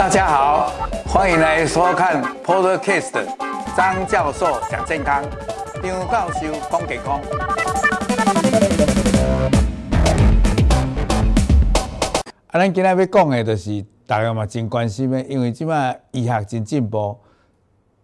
大家好，欢迎来收看 Podcast 张教授讲健康，张教授讲健康。啊，咱今天要讲的，就是大家嘛真关心的，因为今麦医学真进步，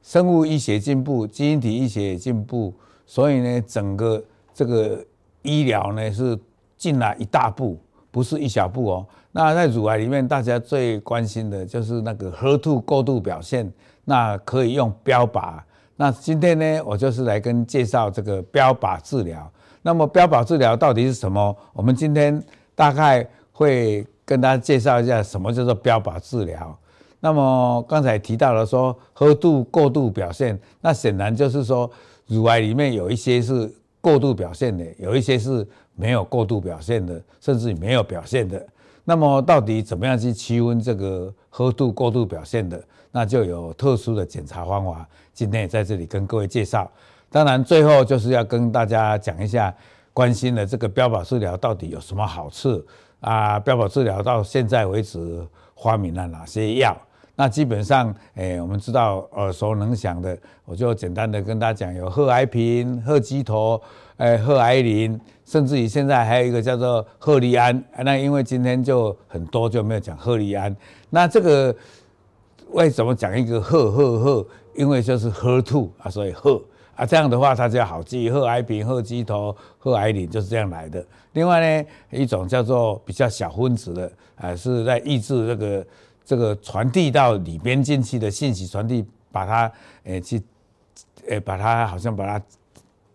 生物医学进步，基因体医学也进步，所以呢，整个这个医疗呢是进了一大步，不是一小步哦。那在乳癌里面，大家最关心的就是那个 HER2 过度表现，那可以用标靶。那今天呢，我就是来跟介绍这个标靶治疗。那么标靶治疗到底是什么？我们今天大概会。跟大家介绍一下什么叫做标靶治疗。那么刚才提到了说 HER2 过度表现，那显然就是说乳癌里面有一些是过度表现的，有一些是没有过度表现的，甚至没有表现的。那么到底怎么样去区分这个喝度过度表现的？那就有特殊的检查方法。今天也在这里跟各位介绍。当然最后就是要跟大家讲一下，关心的这个标靶治疗到底有什么好处。啊，标靶治疗到现在为止发明了哪些药？那基本上，诶、我们知道耳熟能详的，我就简单的跟大家讲，有贺癌平、贺疾妥、诶，贺癌林，甚至于现在还有一个叫做贺俪安。那因为今天就很多就没有讲贺俪安。那这个为什么讲一个贺贺贺？因为就是 HER2 啊，所以贺。啊，这样的话它就好记，贺癌平、贺鸡头、贺癌林就是这样来的。另外呢，一种叫做比较小分子的，啊，是在抑制这个这个传递到里边进去的信息传递，把它诶、去诶、把它好像把它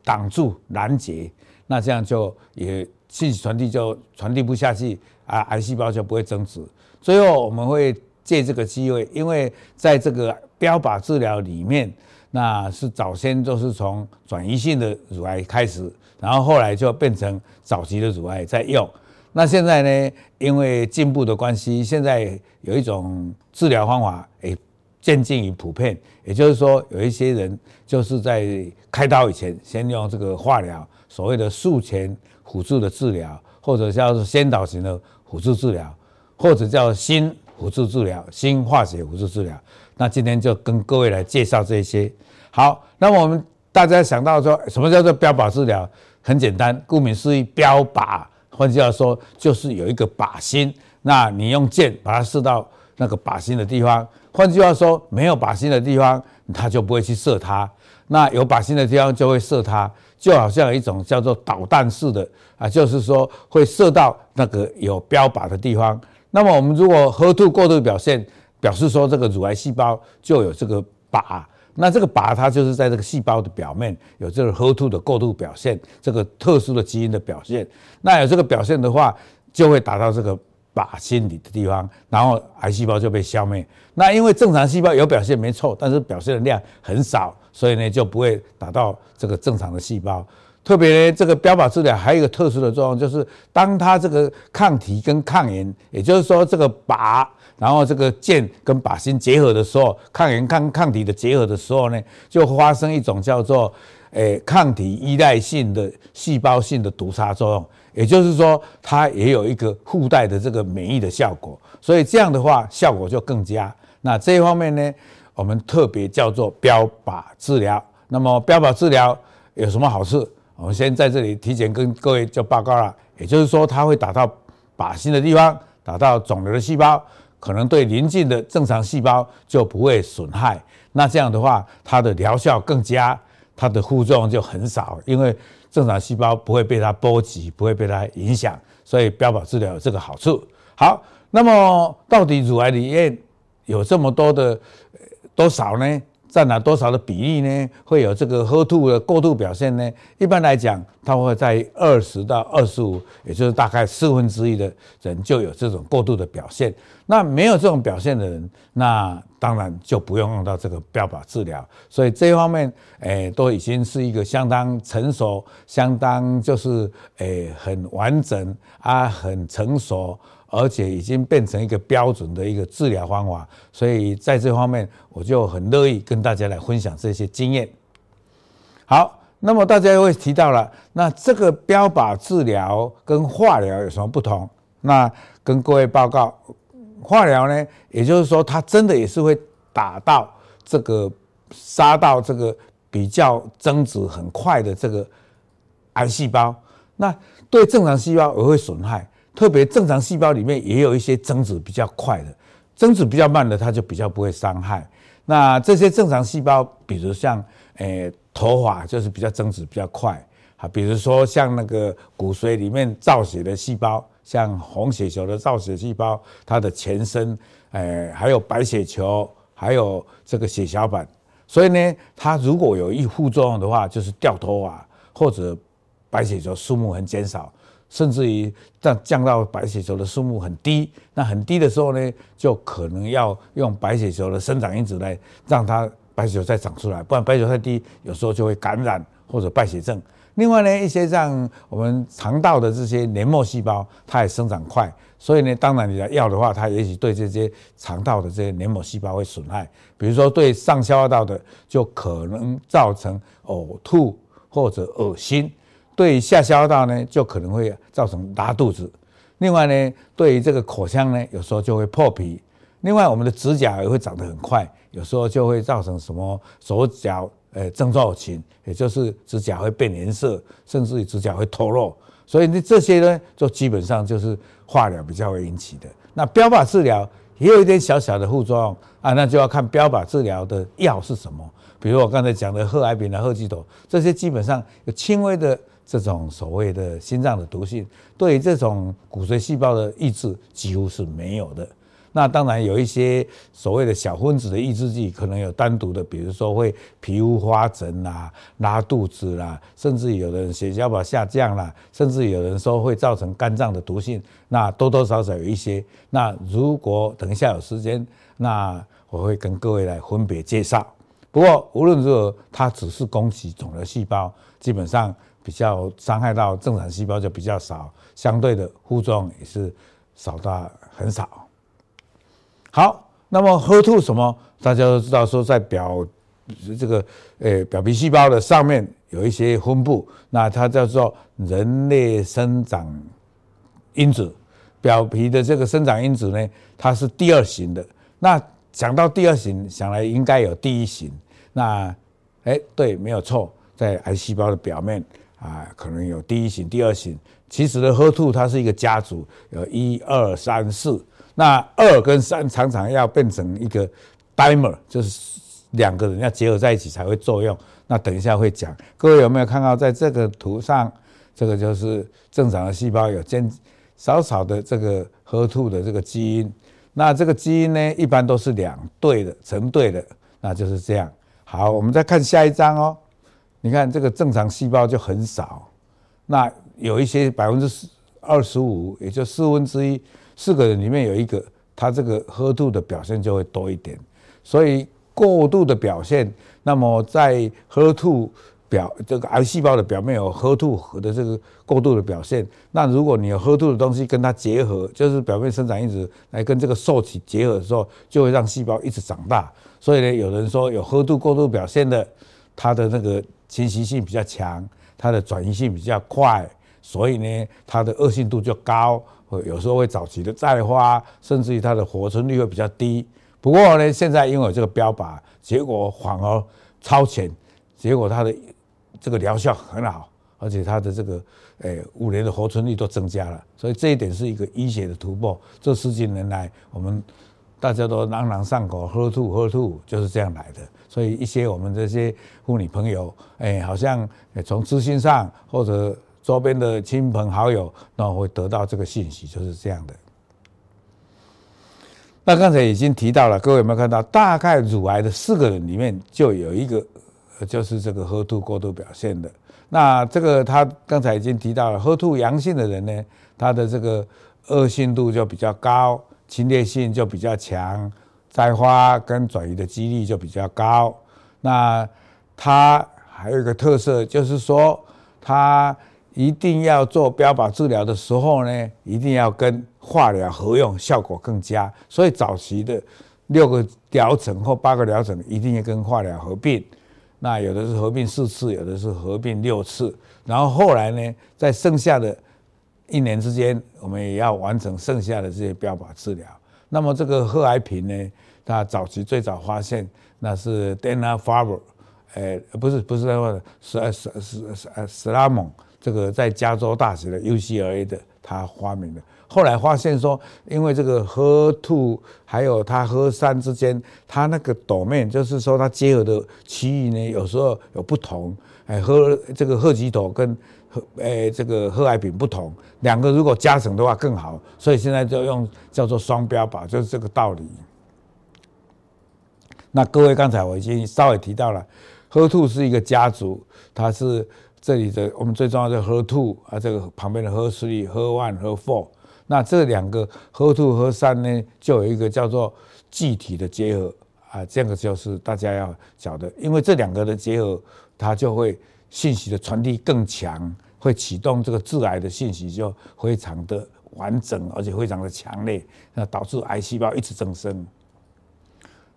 挡住拦截，那这样就也信息传递就传递不下去啊，癌细胞就不会增殖。最后我们会借这个机会，因为在这个标靶治疗里面。那是早先就是从转移性的乳癌开始，然后后来就变成早期的乳癌在用。那现在呢，因为进步的关系，现在有一种治疗方法诶渐进于普遍。也就是说，有一些人就是在开刀以前，先用这个化疗，所谓的术前辅助的治疗，或者叫做先导型的辅助治疗，或者叫新辅助治疗、新化学辅助治疗。那今天就跟各位来介绍这些。好，那么我们大家想到说，什么叫做标靶治疗？很简单，顾名思义，标靶，换句话说，就是有一个靶心，那你用箭把它射到那个靶心的地方。换句话说，没有靶心的地方，它就不会去射它；那有靶心的地方就会射它，就好像有一种叫做导弹式的啊，就是说会射到那个有标靶的地方。那么我们如果 HER2 过度表现，表示说这个乳癌细胞就有这个靶，那这个靶它就是在这个细胞的表面有这个 HER2 的过度表现，这个特殊的基因的表现。那有这个表现的话，就会达到这个靶心里的地方，然后癌细胞就被消灭。那因为正常细胞有表现没错，但是表现的量很少，所以呢就不会达到这个正常的细胞。特别呢，这个标靶治疗还有一个特殊的作用，就是当它这个抗体跟抗原，也就是说这个靶，然后这个箭跟靶心结合的时候，抗原抗抗体的结合的时候呢，就发生一种叫做诶抗体依赖性的细胞性的毒杀作用，也就是说它也有一个附带的这个免疫的效果，所以这样的话效果就更佳。那这一方面呢，我们特别叫做标靶治疗。那么标靶治疗有什么好处？我们先在这里提前跟各位就报告了，也就是说，它会打到靶心的地方，打到肿瘤的细胞，可能对邻近的正常细胞就不会损害。那这样的话，它的疗效更佳，它的副作用就很少，因为正常细胞不会被它波及，不会被它影响，所以标靶治疗有这个好处。好，那么到底乳癌里面有这么多的多少呢？占了多少的比例呢？会有这个喝吐的过度表现呢？一般来讲，它会在二十到二十五，也就是大概四分之一的人就有这种过度的表现。那没有这种表现的人，那当然就不用用到这个标靶治疗。所以这一方面，诶，都已经是一个相当成熟、相当就是诶很完整啊，很成熟。而且已经变成一个标准的一个治疗方法，所以在这方面我就很乐意跟大家来分享这些经验。好，那么大家又会提到了，那这个标靶治疗跟化疗有什么不同？那跟各位报告，化疗呢，也就是说，它真的也是会打到这个杀到这个比较增殖很快的这个癌细胞。那对正常细胞也会损害，特别正常细胞里面也有一些增殖比较快的，增殖比较慢的，它就比较不会伤害。那这些正常细胞，比如像诶头发，就是比较增殖比较快啊。比如说像那个骨髓里面造血的细胞，像红血球的造血细胞，它的前身诶还有白血球，还有这个血小板。所以呢，它如果有一副作用的话，就是掉头发或者白血球数目很减少。甚至于降降到白血球的数目很低，那很低的时候呢，就可能要用白血球的生长因子来让它白血球再长出来，不然白血球太低，有时候就会感染或者败血症。另外呢，一些像我们肠道的这些黏膜细胞，它也生长快，所以呢，当然你的药的话，它也许对这些肠道的这些黏膜细胞会损害，比如说对上消化道的，就可能造成呕吐或者恶心。对下消化道呢，就可能会造成拉肚子。另外呢，对于这个口腔呢，有时候就会破皮。另外，我们的指甲也会长得很快，有时候就会造成什么手脚呃症状群，也就是指甲会变颜色，甚至于指甲会脱落。所以呢，这些呢，就基本上就是化疗比较会引起的。那标靶治疗也有一点小小的副作用啊，那就要看标靶治疗的药是什么。比如我刚才讲的贺癌平啊、贺疾妥，这些基本上有轻微的。这种所谓的心脏的毒性，对于这种骨髓细胞的抑制几乎是没有的。那当然有一些所谓的小分子的抑制剂，可能有单独的，比如说会皮肤发疹啦、拉肚子啦，甚至有的人血小板下降啦，甚至有人说会造成肝脏的毒性。那多多少少有一些。那如果等一下有时间，那我会跟各位来分别介绍。不过无论如何，它只是攻击肿瘤细胞，基本上。比较伤害到正常细胞就比较少，相对的副作用也是少到很少。好，那么 HER2 什么？大家都知道说在表这个呃表皮细胞的上面有一些分布，那它叫做人类生长因子。表皮的这个生长因子呢，它是第二型的。那讲到第二型，想来应该有第一型。那哎，对，没有错，在癌细胞的表面。啊，可能有第一型、第二型。其实呢，HER2 它是一个家族，有一二三四。那二跟三常常要变成一个 dimer，就是两个人要结合在一起才会作用。那等一下会讲。各位有没有看到，在这个图上，这个就是正常的细胞有间少少的这个 HER2 的这个基因。那这个基因呢，一般都是两对的，成对的，那就是这样。好，我们再看下一张哦。你看这个正常细胞就很少，那有一些百分之二十五，也就四分之一，四个人里面有一个，他这个喝吐的表现就会多一点。所以过度的表现，那么在喝吐表这个癌细胞的表面有喝吐的这个过度的表现，那如果你有喝吐的东西跟它结合，就是表面生长因子来跟这个受体结合的时候，就会让细胞一直长大。所以呢，有人说有喝吐过度表现的，它的那个。侵袭性比较强，它的转移性比较快，所以呢，它的恶性度就高，有时候会早期的再发，甚至于它的活存率会比较低。不过呢，现在因为有这个标靶，结果反而超前，结果它的这个疗效很好，而且它的这个诶五年的活存率都增加了，所以这一点是一个医学的突破。这十几年来，我们大家都朗朗上口喝吐喝吐就是这样来的。所以一些我们这些妇女朋友，哎，好像从资讯上或者周边的亲朋好友，那会得到这个信息，就是这样的。那刚才已经提到了，各位有没有看到？大概乳癌的四个人里面就有一个，就是这个喝吐过度表现的。那这个他刚才已经提到了喝吐阳性的人呢，他的这个恶性度就比较高，侵略性就比较强。再发跟转移的几率就比较高。那它还有一个特色，就是说它一定要做标靶治疗的时候呢，一定要跟化疗合用，效果更佳。所以早期的六个疗程或八个疗程一定要跟化疗合并。那有的是合并四次，有的是合并六次。然后后来呢，在剩下的一年之间，我们也要完成剩下的这些标靶治疗。那么这个贺癌平呢，他早期最早发现那是 Dana Farber，呃，不是不是那个史史史史史拉蒙，这个在加州大学的 UCLA 的他发明的。后来发现说，因为这个 HER2 还有它 HER3 之间，它那个 domain 就是说它结合的区域呢，有时候有不同。哎，和这个贺吉妥跟贺哎这个贺爱平不同，两个如果加成的话更好。所以现在就用叫做双标靶，就是这个道理。那各位刚才我已经稍微提到了，HER2 是一个家族，它是这里的我们最重要的 HER2 啊，这个旁边的 HER3、HER1、HER4。那这两个 HER2、HER3 呢，就有一个叫做具体的结合啊，这个就是大家要晓得，因为这两个的结合，它就会信息的传递更强，会启动这个致癌的信息就非常的完整，而且非常的强烈，那导致癌细胞一直增生。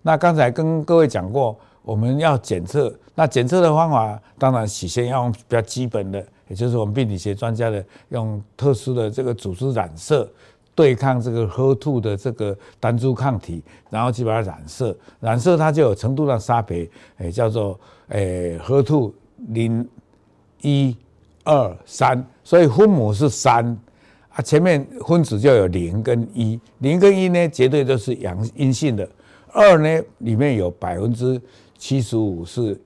那刚才跟各位讲过，我们要检测，那检测的方法当然起先要用比较基本的。也就是我们病理学专家的用特殊的这个组织染色对抗这个 HER2 的这个单株抗体，然后去把它染色，染色它就有程度上差别，诶，叫做诶 HER2 零一二三，所以分母是三啊，前面分子就有零跟一，零跟一呢绝对都是阳阴性的，二呢里面有百分之七十五是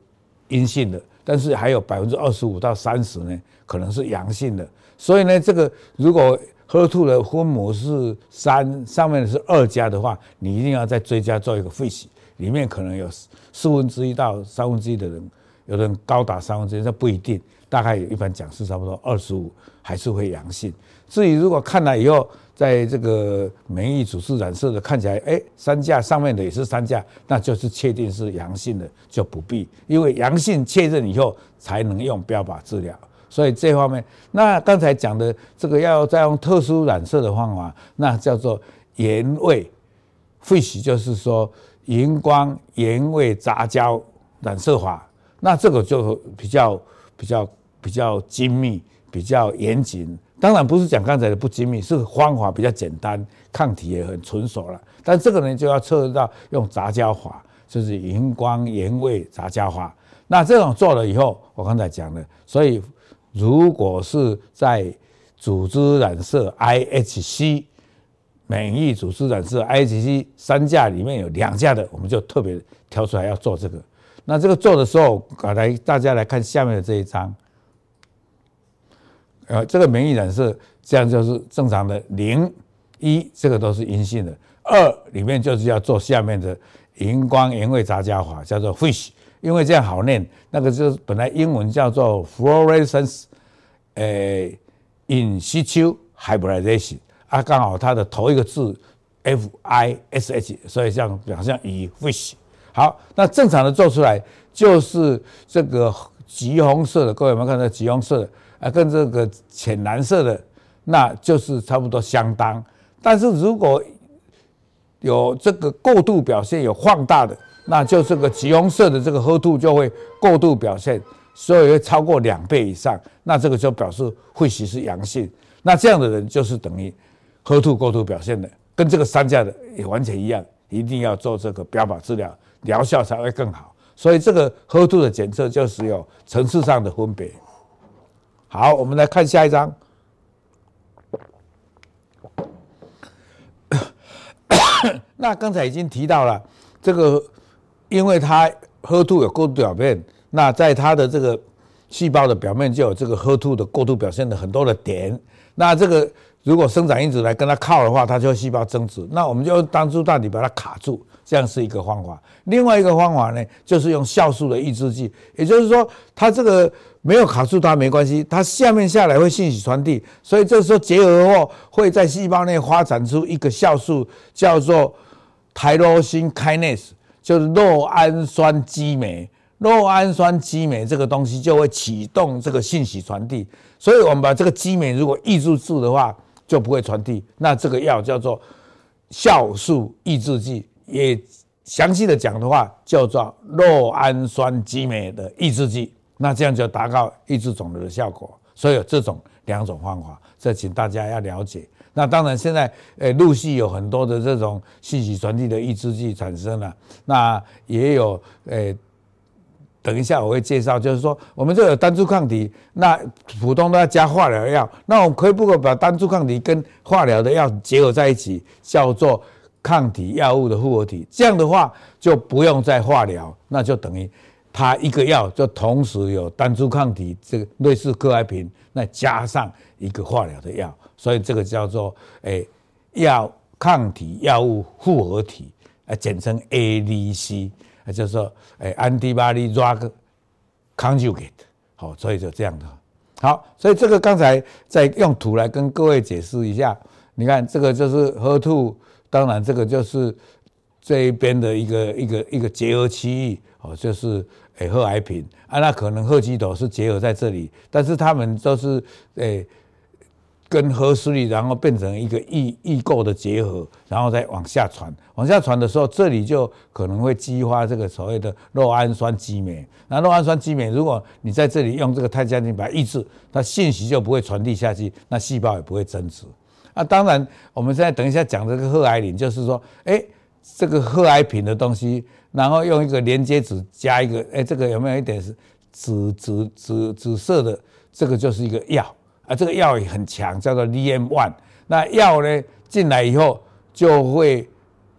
阴性的。但是还有百分之二十五到三十呢，可能是阳性的。所以呢，这个如果喝吐的分母是三，上面是二加的话，你一定要再追加做一个 FISH，里面可能有四分之一到三分之一的人，有的人高达三分之一，这不一定。大概有一般讲是差不多二十五还是会阳性。至于如果看了以后，在这个免疫组织染色的看起来，哎，三价上面的也是三价，那就是确定是阳性的，就不必，因为阳性确认以后才能用标靶治疗。所以这方面，那刚才讲的这个要再用特殊染色的方法，那叫做盐位 FISH，就是说荧光盐位杂交染色法，那这个就比较比较比较精密，比较严谨。当然不是讲刚才的不精密，是方法比较简单，抗体也很纯熟了。但这个呢，就要测到用杂交法，就是荧光盐位杂交法。那这种做了以后，我刚才讲的，所以如果是在组织染色 IHC 免疫组织染色 IHC 三价里面有两价的，我们就特别挑出来要做这个。那这个做的时候，来大家来看下面的这一张。呃，这个免疫染色这样就是正常的，零一这个都是阴性的，二里面就是要做下面的荧光原位杂交法，叫做 FISH，因为这样好念，那个就是本来英文叫做 fluorescence，呃，in situ hybridization，啊，刚好它的头一个字 F I S H，所以像表现以 FISH。好，那正常的做出来就是这个橘红色的，各位有没有看到橘红色的？啊，跟这个浅蓝色的，那就是差不多相当。但是如果有这个过度表现，有放大的，那就这个橘红色的这个喝吐就会过度表现，所以会超过两倍以上，那这个就表示 FISH 是阳性。那这样的人就是等于喝吐过度表现的，跟这个三价的也完全一样，一定要做这个标靶治疗，疗效才会更好。所以这个 HER2 的检测就是有层次上的分别。好，我们来看下一张。那刚才已经提到了这个，因为它 HER2 有过度表现，那在它的这个细胞的表面就有这个 HER2 的过度表现的很多的点。那这个如果生长因子来跟它靠的话，它就细胞增殖。那我们就用单株大体把它卡住，这样是一个方法。另外一个方法呢，就是用酵素的抑制剂，也就是说，它这个。没有卡住它没关系，它下面下来会信息传递，所以这时候结合后会在细胞内发展出一个酵素，叫做 tyrosin kinase，就是酪氨酸激酶。酪氨酸激酶这个东西就会启动这个信息传递，所以我们把这个激酶如果抑制住的话，就不会传递。那这个药叫做酵素抑制剂，也详细的讲的话叫做酪氨酸激酶的抑制剂。那这样就达到抑制肿瘤的效果，所以有这种两种方法，这请大家要了解。那当然，现在诶陆续有很多的这种信息传递的抑制剂产生了，那也有诶。等一下我会介绍，就是说我们这有单株抗体，那普通都要加化疗药，那我们可以不可以把单株抗体跟化疗的药结合在一起，叫做抗体药物的复合体？这样的话就不用再化疗，那就等于它一个药就同时有单株抗体，这个类似克来平，那加上一个化疗的药，所以这个叫做诶药抗体药物复合体，啊简称 ADC。就是说，诶，antibody drug conjugate，好，所以就这样的。好，所以这个刚才再用图来跟各位解释一下。你看，这个就是 HER2，当然这个就是这一边的一个一个一个结合区域，哦，就是诶，贺癌平啊，那可能贺基斗是结合在这里，但是他们都是诶。跟核实力，然后变成一个异异构的结合，然后再往下传。往下传的时候，这里就可能会激发这个所谓的酪氨酸激酶。那酪氨酸激酶，如果你在这里用这个泰嘉宁把它抑制，它信息就不会传递下去，那细胞也不会增殖。那当然，我们现在等一下讲这个贺癌林，就是说，哎，这个贺癌品的东西，然后用一个连接子加一个，哎，这个有没有一点是紫紫紫紫色的？这个就是一个药。啊，这个药也很强，叫做 DM1。那药呢进来以后就会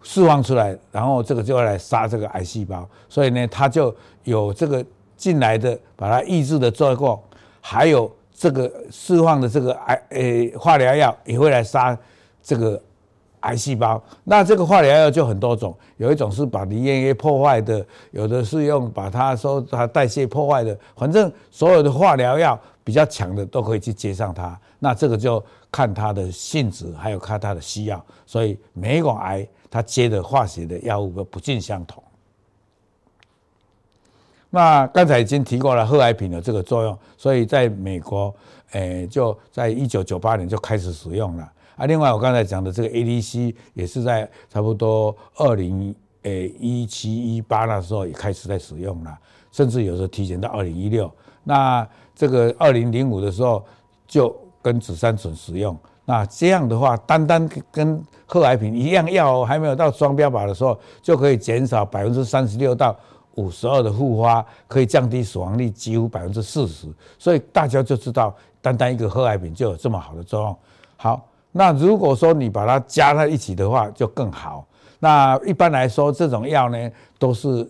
释放出来，然后这个就会来杀这个癌细胞。所以呢，它就有这个进来的把它抑制的作用，还有这个释放的这个癌诶化疗药也会来杀这个癌细胞。那这个化疗药就很多种，有一种是把 DNA 破坏的，有的是用把它说它代谢破坏的。反正所有的化疗药。比较强的都可以去接上它，那这个就看它的性质，还有看它的需要，所以每一种癌它接的化学的药物都不尽相同。那刚才已经提过了贺癌品的这个作用，所以在美国，诶就在一九九八年就开始使用了啊。另外我刚才讲的这个 ADC 也是在差不多二零诶一七一八那时候也开始在使用了，甚至有时候提前到二零一六。那这个二零零五的时候就跟紫杉醇使用，那这样的话，单单跟贺癌平一样药还没有到双标靶的时候，就可以减少百分之三十六到五十二的复发，可以降低死亡率几乎百分之四十。所以大家就知道，单单一个贺癌平就有这么好的作用。好，那如果说你把它加在一起的话，就更好。那一般来说，这种药呢都是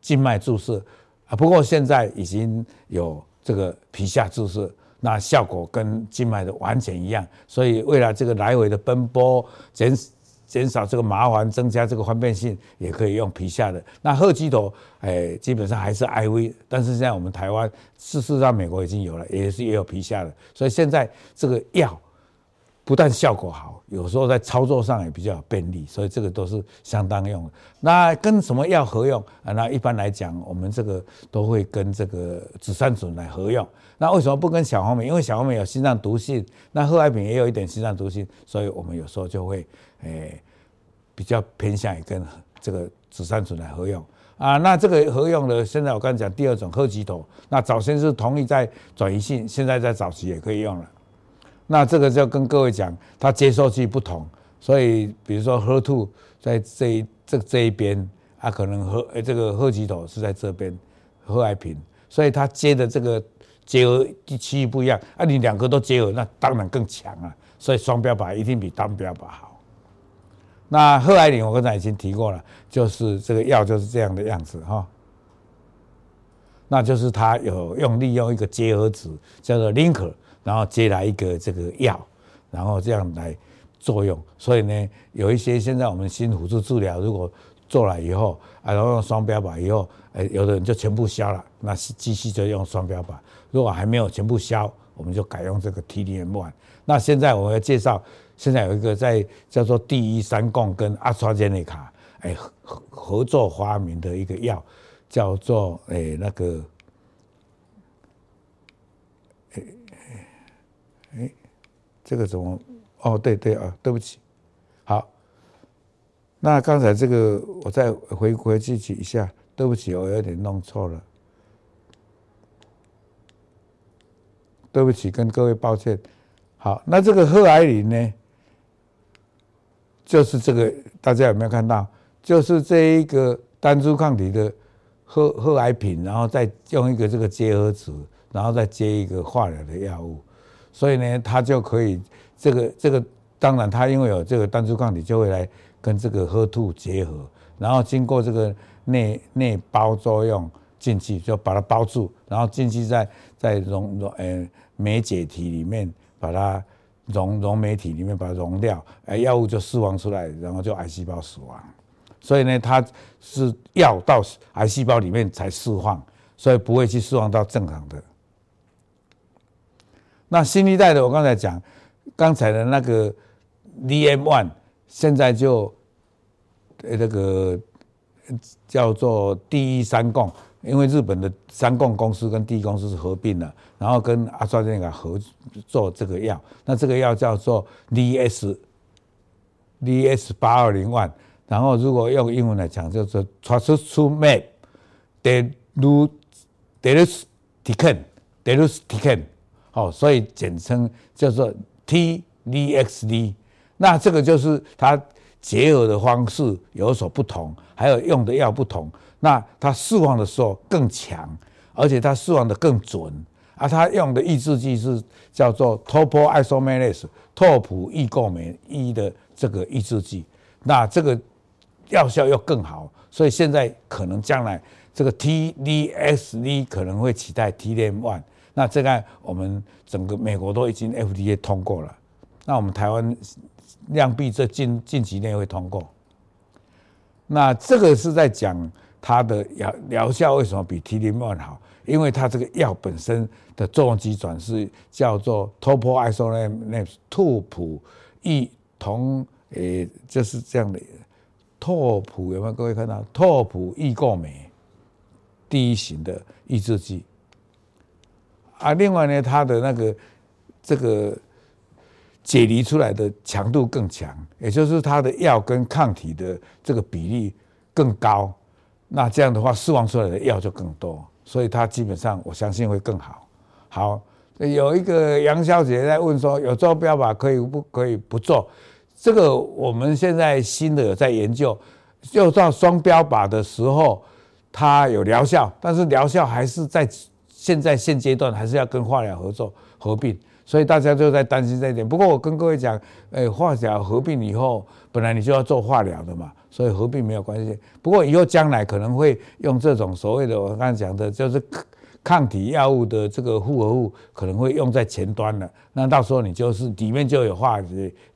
静脉注射啊，不过现在已经有。这个皮下注射，那效果跟静脉的完全一样，所以为了这个来回的奔波，减减少这个麻烦，增加这个方便性，也可以用皮下的。那贺疾斗，哎，基本上还是 IV，但是现在我们台湾事实上美国已经有了，也是也有皮下的，所以现在这个药。不但效果好，有时候在操作上也比较便利，所以这个都是相当用的。那跟什么药合用啊？那一般来讲，我们这个都会跟这个紫杉醇来合用。那为什么不跟小黄莓？因为小黄莓有心脏毒性，那贺癌平也有一点心脏毒性，所以我们有时候就会诶、比较偏向于跟这个紫杉醇来合用啊。那这个合用的，现在我刚才讲第二种贺疾斗，那早先是同意在转移性，现在在早期也可以用了。那这个就跟各位讲，它接受器不同，所以比如说 HER2 在这一这这一边，它可能和这个贺疾斗是在这边，贺癌平，所以它接的这个结合区域不一样，啊，你两个都结合，那当然更强啊，所以双标靶一定比单标靶好。那贺癌林我刚才已经提过了，就是这个药就是这样的样子哈，那就是它有用利用一个结合子叫做 linker。然后接来一个这个药，然后这样来作用。所以呢，有一些现在我们新辅助治疗，如果做了以后，啊，然后用双标靶以后，哎，有的人就全部消了，那继续就用双标靶。如果还没有全部消，我们就改用这个 T-DM1。那现在我要介绍，现在有一个在叫做第一三共跟阿斯捷尼卡哎合合作发明的一个药，叫做哎那个。哎，这个怎么？哦，对对啊，对不起。好，那刚才这个我再回回去记一下，对不起，我有点弄错了。对不起，跟各位抱歉。好，那这个贺癌林呢，就是这个大家有没有看到？就是这一个单株抗体的贺贺癌品，然后再用一个这个结合子，然后再接一个化疗的药物，所以呢，它就可以这个这个，当然它因为有这个单株抗体，就会来跟这个喝吐结合，然后经过这个内内包作用进去，就把它包住，然后进去在在溶溶呃酶解体里面把它溶溶酶体里面把它溶掉，哎，药物就释放出来，然后就癌细胞死亡。所以呢，它是药到癌细胞里面才释放，所以不会去释放到正常的。那新一代的，我刚才讲，刚才的那个 DM one，现在就呃那个叫做第一三共，因为日本的三共公司跟第一公司是合并了，然后跟阿斯利康合作这个药，那这个药叫做 DS DS 八二零 one。然后，如果用英文来讲，就是 trastuzumab deruxtecan，deruxtecan，好，所以简称叫做 TDXD。那这个就是它结合的方式有所不同，还有用的药不同。那它释放的时候更强，而且它释放的更准。啊，它用的抑制剂是叫做 topoisomerase，拓扑异构酶一的这个抑制剂。那这个。药效又更好，所以现在可能将来这个 TDXD 可能会取代 T-DM1。那这个我们整个美国都已经 FDA 通过了，那我们台湾量必这近近几年会通过。那这个是在讲它的疗疗效为什么比 T-DM1 好？因为它这个药本身的作用机转是叫做 topoisomerase 拓扑异同诶，就是这样的。拓扑有没有各位看到？拓扑异构酶第一型的抑制剂啊，另外呢，它的那个这个解离出来的强度更强，也就是它的药跟抗体的这个比例更高，那这样的话释放出来的药就更多，所以它基本上我相信会更好。好，有一个杨小姐在问说，有做标靶可以不可以不做？这个我们现在新的有在研究，就到双标靶的时候，它有疗效，但是疗效还是在现在现阶段还是要跟化疗合作合并，所以大家就在担心这一点。不过我跟各位讲，诶，化疗合并以后，本来你就要做化疗的嘛，所以合并没有关系。不过以后将来可能会用这种所谓的我刚才讲的，就是。抗体药物的这个复合物可能会用在前端了，那到时候你就是里面就有化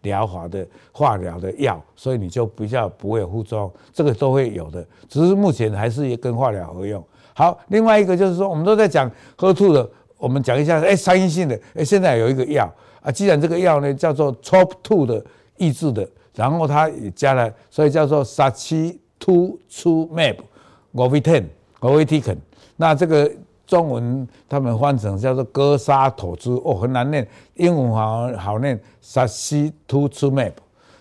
疗法的化疗的药，所以你就比较不会有副作用，这个都会有的，只是目前还是跟化疗合用。好，另外一个就是说，我们都在讲喝吐的，我们讲一下，哎，三阴性的，哎，现在有一个药啊，既然这个药呢叫做 top two 的抑制的，然后它也加了，所以叫做 sacituzumab govitecan，govitecan，那这个。中文他们换成叫做哥沙妥兹哦，很难念，英文好好念 sacituzumab。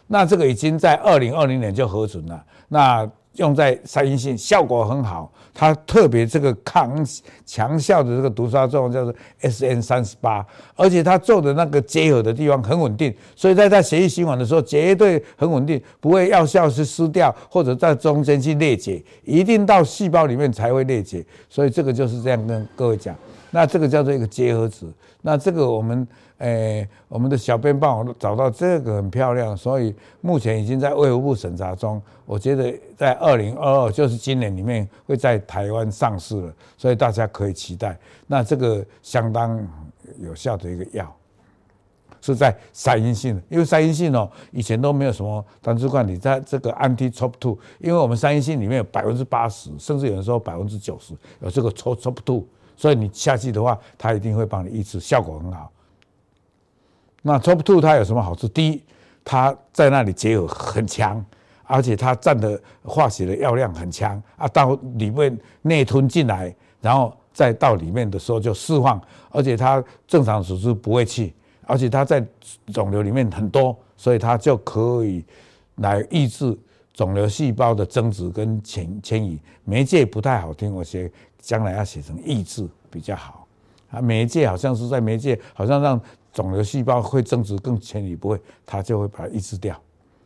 那这个已经在二零二零年就核准了，那用在三阴性效果很好。它特别这个抗强效的这个毒杀作用叫做 SN 三十八，而且它做的那个结合的地方很稳定，所以在在血液循环的时候绝对很稳定，不会药效是失掉或者在中间去裂解，一定到细胞里面才会裂解。所以这个就是这样跟各位讲，那这个叫做一个结合子，那这个我们。诶、我们的小编帮我找到这个很漂亮，所以目前已经在卫福部审查中。我觉得在二零二二，就是今年里面会在台湾上市了，所以大家可以期待。那这个相当有效的一个药，是在三阴性的，因为三阴性哦，以前都没有什么单株抗体，在这个 anti TROP2，因为我们三阴性里面有百分之八十，甚至有人说百分之九十有这个 top two，所以你下去的话，它一定会帮你抑制，效果很好。那 top two 它有什么好处？第一，它在那里结合很强，而且它占的化学的药量很强啊，到里面内吞进来，然后再到里面的时候就释放，而且它正常组织不会去，而且它在肿瘤里面很多，所以它就可以来抑制肿瘤细胞的增殖跟迁迁移。媒介不太好听，我写将来要写成抑制比较好。啊，媒介好像是在媒介，好像让肿瘤细胞会增殖更迁移，不会，它就会把它抑制掉。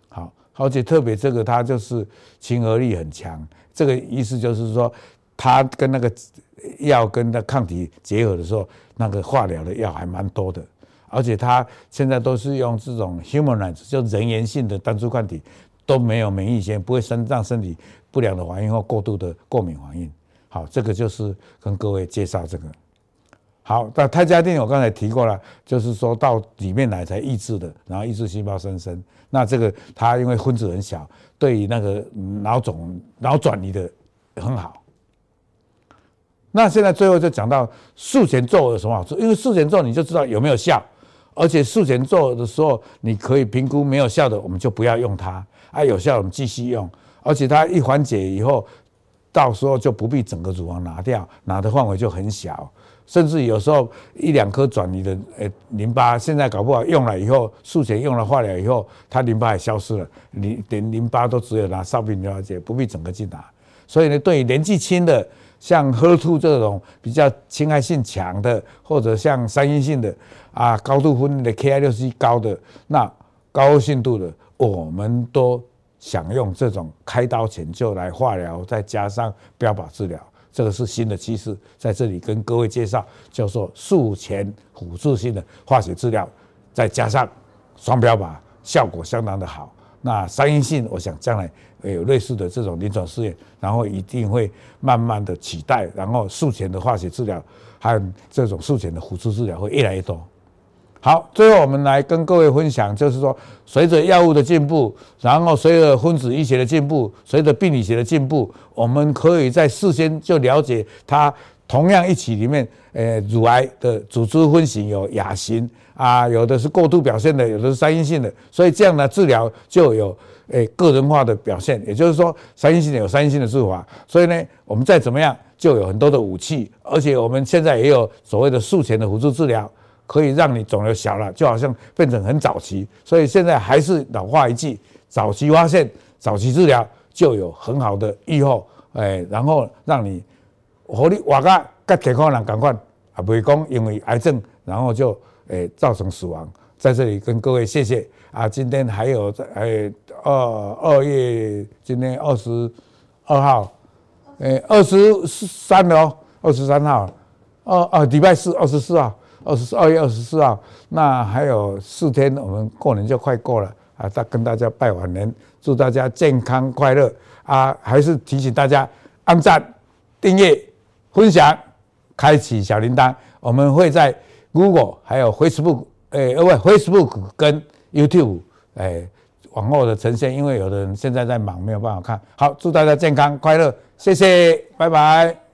好，而且特别这个它就是亲和力很强，这个意思就是说，它跟那个药跟那抗体结合的时候，那个化疗的药还蛮多的，而且它现在都是用这种 humanized 就人源性的单株抗体，都没有免疫性，不会生让身体不良的反应或过度的过敏反应。好，这个就是跟各位介绍这个。好，那泰加定我刚才提过了，就是说到里面来才抑制的，然后抑制细胞增生。那这个它因为分子很小，对于那个脑肿脑转移的很好。那现在最后就讲到术前做有什么好处？因为术前做你就知道有没有效，而且术前做的时候你可以评估没有效的，我们就不要用它；啊，有效我们继续用。而且它一缓解以后，到时候就不必整个乳房拿掉，拿的范围就很小，甚至有时候一两颗转移的诶淋巴，现在搞不好用了以后，术前用了化疗以后，它淋巴也消失了，你连淋巴都只有拿哨兵了解，不必整个去拿。所以呢，对于年纪轻的。像 HER2 这种比较侵害性强的，或者像三阴性的啊，高度分的 Ki67 高的，那高恶性度的，我们都想用这种开刀前就来化疗，再加上标靶治疗，这个是新的趋势，在这里跟各位介绍，叫做术前辅助性的化学治疗，再加上双标靶，效果相当的好。那三阴性，我想将来会有类似的这种临床试验，然后一定会慢慢的取代，然后术前的化学治疗，还有这种术前的辅助治疗会越来越多。好，最后我们来跟各位分享，就是说，随着药物的进步，然后随着分子医学的进步，随着病理学的进步，我们可以在事先就了解它。同样一起里面，呃，乳癌的组织分型有亚型啊，有的是过度表现的，有的是三阴性的，所以这样的治疗就有诶个人化的表现。也就是说，三阴性的有三阴性的治法，所以呢，我们再怎么样就有很多的武器，而且我们现在也有所谓的术前的辅助治疗，可以让你肿瘤小了，就好像变成很早期。所以现在还是老话一句：早期发现、早期治疗就有很好的预后，诶，然后让你。活力活个跟健康人赶快啊，不会讲因为癌症，然后就诶、造成死亡。在这里跟各位谢谢啊！今天还有在诶二二月，今天二十二号，诶二十三了，二十三号，二二礼拜四二十四号，二十二月二十四号，那还有四天，我们过年就快过了啊！再跟大家拜晚年，祝大家健康快乐啊！还是提醒大家按赞订阅。分享，开启小铃铛，我们会在 Google 还有 Facebook，诶，呃，不，Facebook 跟 YouTube，诶，往后的呈现，因为有的人现在在忙，没有办法看。好，祝大家健康快乐，谢谢，拜拜。